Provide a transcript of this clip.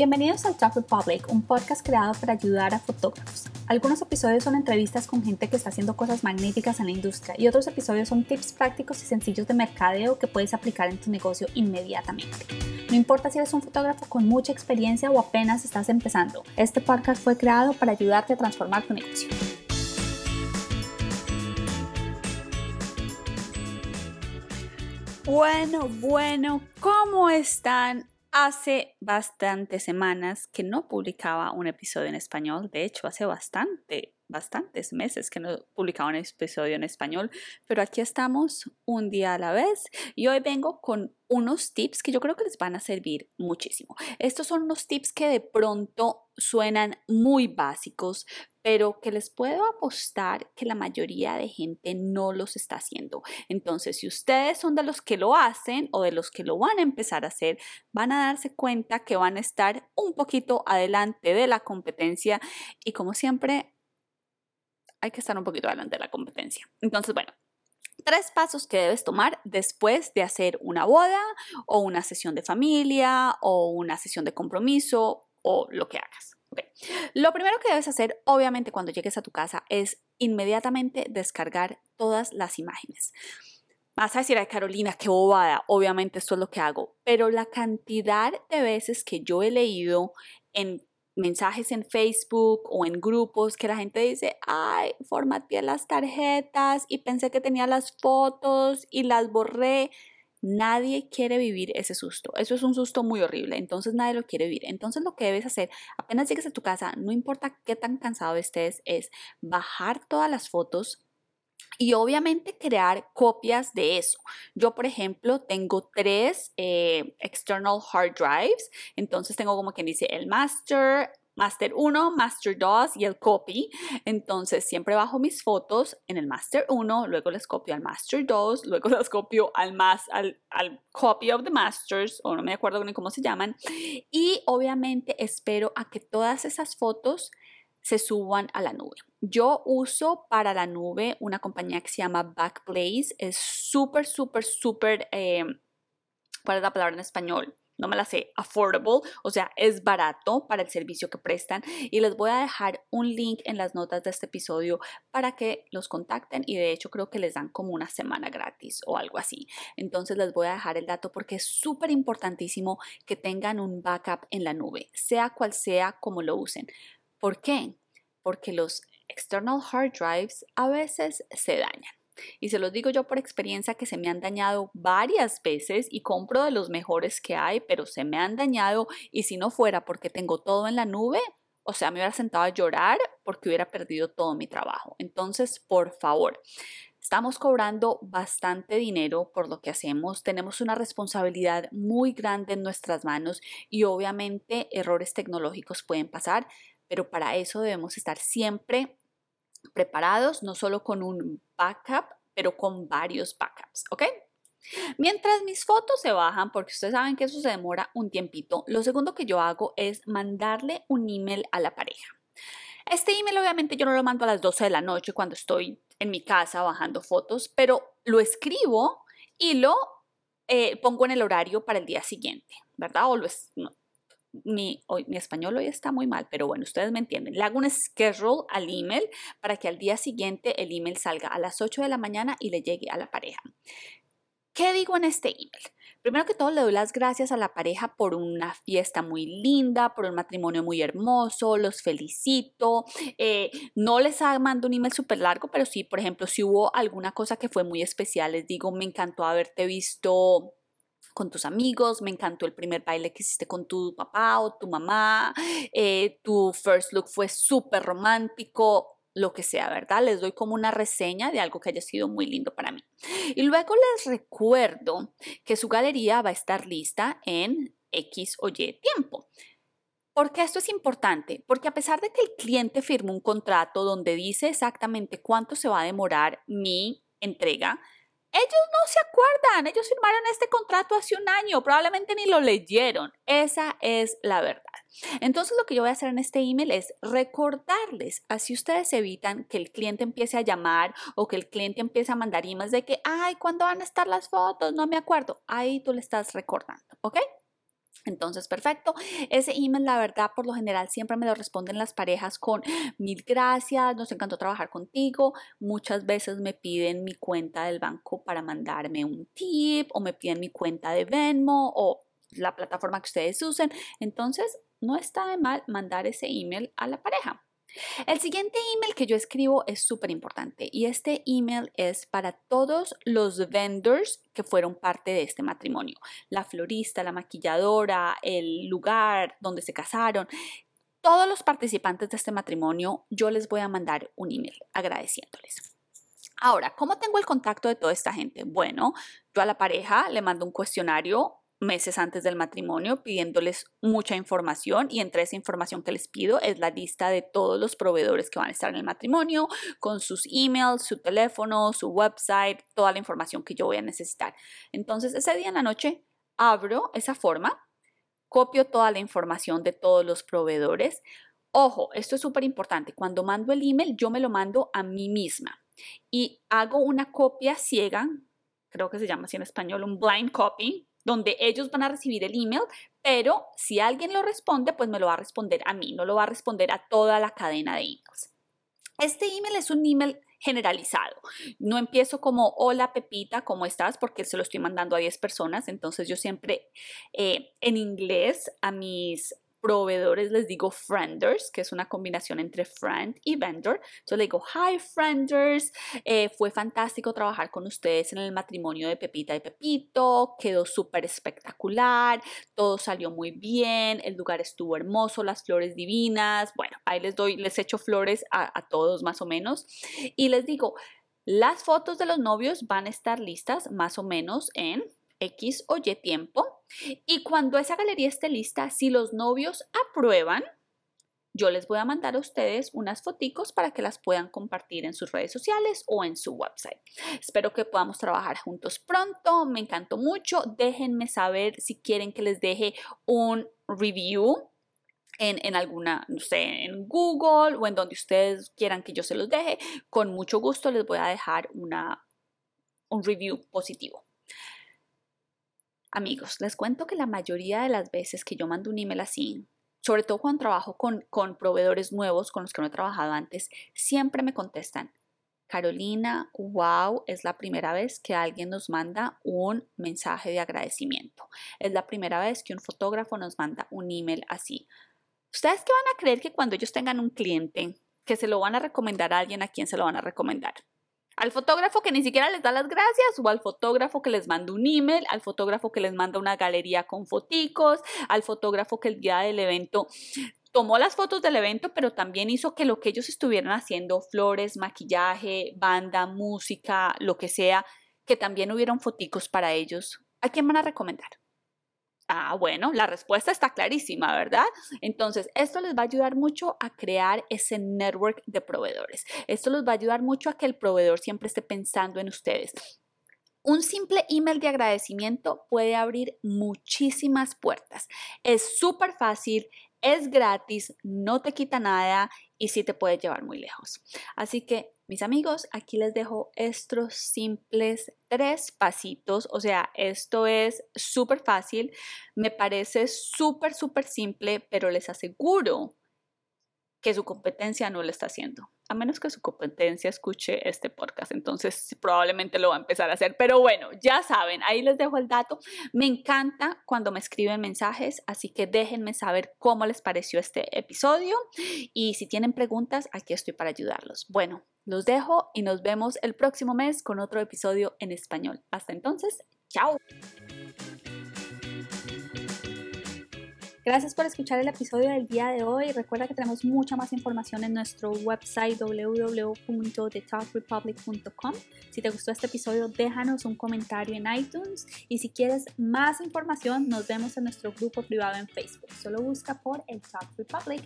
Bienvenidos al Talk Republic, un podcast creado para ayudar a fotógrafos. Algunos episodios son entrevistas con gente que está haciendo cosas magníficas en la industria y otros episodios son tips prácticos y sencillos de mercadeo que puedes aplicar en tu negocio inmediatamente. No importa si eres un fotógrafo con mucha experiencia o apenas estás empezando, este podcast fue creado para ayudarte a transformar tu negocio. Bueno, bueno, ¿cómo están? Hace bastantes semanas que no publicaba un episodio en español, de hecho hace bastante, bastantes meses que no publicaba un episodio en español, pero aquí estamos un día a la vez y hoy vengo con unos tips que yo creo que les van a servir muchísimo. Estos son unos tips que de pronto suenan muy básicos, pero que les puedo apostar que la mayoría de gente no los está haciendo. Entonces, si ustedes son de los que lo hacen o de los que lo van a empezar a hacer, van a darse cuenta que van a estar un poquito adelante de la competencia y como siempre, hay que estar un poquito adelante de la competencia. Entonces, bueno, Tres pasos que debes tomar después de hacer una boda o una sesión de familia o una sesión de compromiso o lo que hagas. Lo primero que debes hacer, obviamente, cuando llegues a tu casa es inmediatamente descargar todas las imágenes. Vas a decir, a Carolina, qué bobada, obviamente esto es lo que hago, pero la cantidad de veces que yo he leído en mensajes en Facebook o en grupos que la gente dice, ay, formateé las tarjetas y pensé que tenía las fotos y las borré. Nadie quiere vivir ese susto. Eso es un susto muy horrible. Entonces nadie lo quiere vivir. Entonces lo que debes hacer, apenas llegues a tu casa, no importa qué tan cansado estés, es bajar todas las fotos y obviamente crear copias de eso. Yo, por ejemplo, tengo tres eh, external hard drives. Entonces tengo como quien dice el master, Master 1, Master 2 y el copy. Entonces siempre bajo mis fotos en el Master 1, luego les copio al Master 2, luego las copio al, al, al copy of the Masters, o no me acuerdo ni cómo se llaman. Y obviamente espero a que todas esas fotos se suban a la nube. Yo uso para la nube una compañía que se llama Backblaze. Es súper, súper, súper... Eh, ¿Cuál es la palabra en español? no me la sé, affordable, o sea, es barato para el servicio que prestan y les voy a dejar un link en las notas de este episodio para que los contacten y de hecho creo que les dan como una semana gratis o algo así. Entonces les voy a dejar el dato porque es súper importantísimo que tengan un backup en la nube, sea cual sea como lo usen. ¿Por qué? Porque los external hard drives a veces se dañan. Y se los digo yo por experiencia que se me han dañado varias veces y compro de los mejores que hay, pero se me han dañado y si no fuera porque tengo todo en la nube, o sea, me hubiera sentado a llorar porque hubiera perdido todo mi trabajo. Entonces, por favor, Estamos cobrando bastante dinero por lo que hacemos, tenemos una responsabilidad muy grande en nuestras manos y obviamente errores tecnológicos pueden pasar, pero para eso debemos estar siempre preparados, no solo con un backup, pero con varios backups, ¿ok? Mientras mis fotos se bajan, porque ustedes saben que eso se demora un tiempito, lo segundo que yo hago es mandarle un email a la pareja. Este email obviamente yo no lo mando a las 12 de la noche cuando estoy en mi casa bajando fotos, pero lo escribo y lo eh, pongo en el horario para el día siguiente, ¿verdad? O lo, mi, hoy, mi español hoy está muy mal, pero bueno, ustedes me entienden. Le hago un schedule al email para que al día siguiente el email salga a las 8 de la mañana y le llegue a la pareja. ¿Qué digo en este email? Primero que todo, le doy las gracias a la pareja por una fiesta muy linda, por un matrimonio muy hermoso, los felicito. Eh, no les mando un email súper largo, pero sí, por ejemplo, si hubo alguna cosa que fue muy especial, les digo, me encantó haberte visto con tus amigos, me encantó el primer baile que hiciste con tu papá o tu mamá, eh, tu first look fue súper romántico, lo que sea, ¿verdad? Les doy como una reseña de algo que haya sido muy lindo para mí. Y luego les recuerdo que su galería va a estar lista en X o Y tiempo. ¿Por qué esto es importante? Porque a pesar de que el cliente firma un contrato donde dice exactamente cuánto se va a demorar mi entrega, ellos no se acuerdan, ellos firmaron este contrato hace un año, probablemente ni lo leyeron. Esa es la verdad. Entonces lo que yo voy a hacer en este email es recordarles, así ustedes evitan que el cliente empiece a llamar o que el cliente empiece a mandar emails de que, ay, ¿cuándo van a estar las fotos? No me acuerdo. Ahí tú le estás recordando, ¿ok? Entonces, perfecto. Ese email, la verdad, por lo general siempre me lo responden las parejas con mil gracias, nos encantó trabajar contigo. Muchas veces me piden mi cuenta del banco para mandarme un tip o me piden mi cuenta de Venmo o la plataforma que ustedes usen. Entonces, no está de mal mandar ese email a la pareja. El siguiente email que yo escribo es súper importante y este email es para todos los vendors que fueron parte de este matrimonio. La florista, la maquilladora, el lugar donde se casaron. Todos los participantes de este matrimonio, yo les voy a mandar un email agradeciéndoles. Ahora, ¿cómo tengo el contacto de toda esta gente? Bueno, yo a la pareja le mando un cuestionario meses antes del matrimonio pidiéndoles mucha información y entre esa información que les pido es la lista de todos los proveedores que van a estar en el matrimonio con sus emails, su teléfono, su website, toda la información que yo voy a necesitar. Entonces ese día en la noche abro esa forma, copio toda la información de todos los proveedores. Ojo, esto es súper importante. Cuando mando el email, yo me lo mando a mí misma y hago una copia ciega, creo que se llama así en español, un blind copy, donde ellos van a recibir el email, pero si alguien lo responde, pues me lo va a responder a mí, no lo va a responder a toda la cadena de emails. Este email es un email generalizado. No empiezo como, hola Pepita, ¿cómo estás? Porque se lo estoy mandando a 10 personas. Entonces yo siempre eh, en inglés a mis proveedores les digo frienders, que es una combinación entre friend y vendor. Entonces le digo, hi frienders, eh, fue fantástico trabajar con ustedes en el matrimonio de Pepita y Pepito, quedó súper espectacular, todo salió muy bien, el lugar estuvo hermoso, las flores divinas, bueno, ahí les doy, les echo flores a, a todos más o menos y les digo, las fotos de los novios van a estar listas más o menos en X o Y tiempo. Y cuando esa galería esté lista, si los novios aprueban, yo les voy a mandar a ustedes unas foticos para que las puedan compartir en sus redes sociales o en su website. Espero que podamos trabajar juntos pronto. Me encantó mucho. Déjenme saber si quieren que les deje un review en, en, alguna, no sé, en Google o en donde ustedes quieran que yo se los deje. Con mucho gusto les voy a dejar una, un review positivo. Amigos, les cuento que la mayoría de las veces que yo mando un email así, sobre todo cuando trabajo con, con proveedores nuevos con los que no he trabajado antes, siempre me contestan, Carolina, wow, es la primera vez que alguien nos manda un mensaje de agradecimiento. Es la primera vez que un fotógrafo nos manda un email así. ¿Ustedes qué van a creer que cuando ellos tengan un cliente, que se lo van a recomendar a alguien a quien se lo van a recomendar? Al fotógrafo que ni siquiera les da las gracias o al fotógrafo que les manda un email, al fotógrafo que les manda una galería con foticos, al fotógrafo que el día del evento tomó las fotos del evento, pero también hizo que lo que ellos estuvieran haciendo, flores, maquillaje, banda, música, lo que sea, que también hubieran foticos para ellos. ¿A quién van a recomendar? Ah, bueno, la respuesta está clarísima, ¿verdad? Entonces, esto les va a ayudar mucho a crear ese network de proveedores. Esto les va a ayudar mucho a que el proveedor siempre esté pensando en ustedes. Un simple email de agradecimiento puede abrir muchísimas puertas. Es súper fácil, es gratis, no te quita nada y sí te puede llevar muy lejos. Así que mis amigos, aquí les dejo estos simples tres pasitos. O sea, esto es súper fácil. Me parece súper, súper simple, pero les aseguro que su competencia no lo está haciendo a menos que su competencia escuche este podcast, entonces probablemente lo va a empezar a hacer. Pero bueno, ya saben, ahí les dejo el dato. Me encanta cuando me escriben mensajes, así que déjenme saber cómo les pareció este episodio y si tienen preguntas, aquí estoy para ayudarlos. Bueno, los dejo y nos vemos el próximo mes con otro episodio en español. Hasta entonces, chao. Gracias por escuchar el episodio del día de hoy. Recuerda que tenemos mucha más información en nuestro website www.thetalkrepublic.com. Si te gustó este episodio, déjanos un comentario en iTunes y si quieres más información, nos vemos en nuestro grupo privado en Facebook. Solo busca por el Talk Republic.